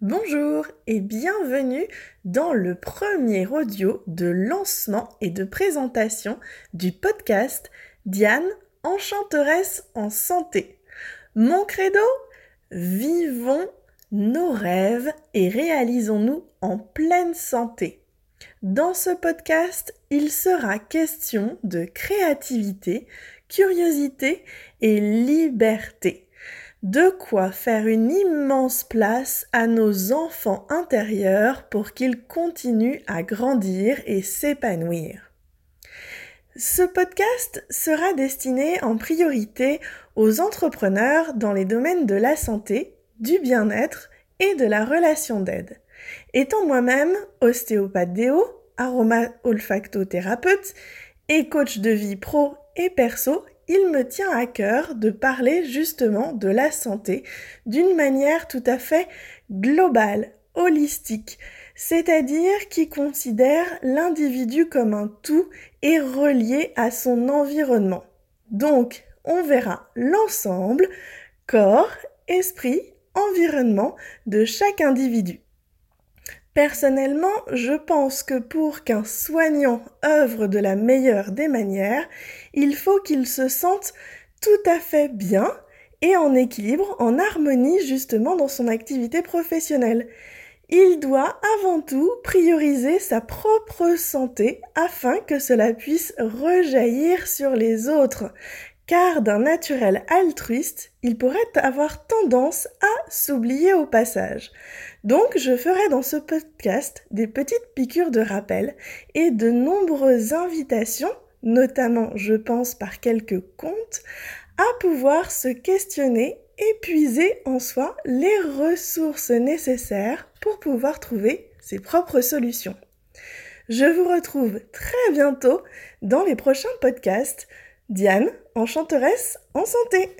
Bonjour et bienvenue dans le premier audio de lancement et de présentation du podcast Diane, enchanteresse en santé. Mon credo Vivons nos rêves et réalisons-nous en pleine santé. Dans ce podcast, il sera question de créativité, curiosité et liberté de quoi faire une immense place à nos enfants intérieurs pour qu'ils continuent à grandir et s'épanouir. Ce podcast sera destiné en priorité aux entrepreneurs dans les domaines de la santé, du bien-être et de la relation d'aide. Étant moi-même ostéopathe déo, aroma olfactothérapeute et coach de vie pro et perso, il me tient à cœur de parler justement de la santé d'une manière tout à fait globale, holistique, c'est-à-dire qui considère l'individu comme un tout et relié à son environnement. Donc, on verra l'ensemble, corps, esprit, environnement de chaque individu. Personnellement, je pense que pour qu'un soignant œuvre de la meilleure des manières, il faut qu'il se sente tout à fait bien et en équilibre, en harmonie justement dans son activité professionnelle. Il doit avant tout prioriser sa propre santé afin que cela puisse rejaillir sur les autres car d'un naturel altruiste, il pourrait avoir tendance à s'oublier au passage. Donc je ferai dans ce podcast des petites piqûres de rappel et de nombreuses invitations, notamment je pense par quelques contes, à pouvoir se questionner et puiser en soi les ressources nécessaires pour pouvoir trouver ses propres solutions. Je vous retrouve très bientôt dans les prochains podcasts Diane, enchanteresse en santé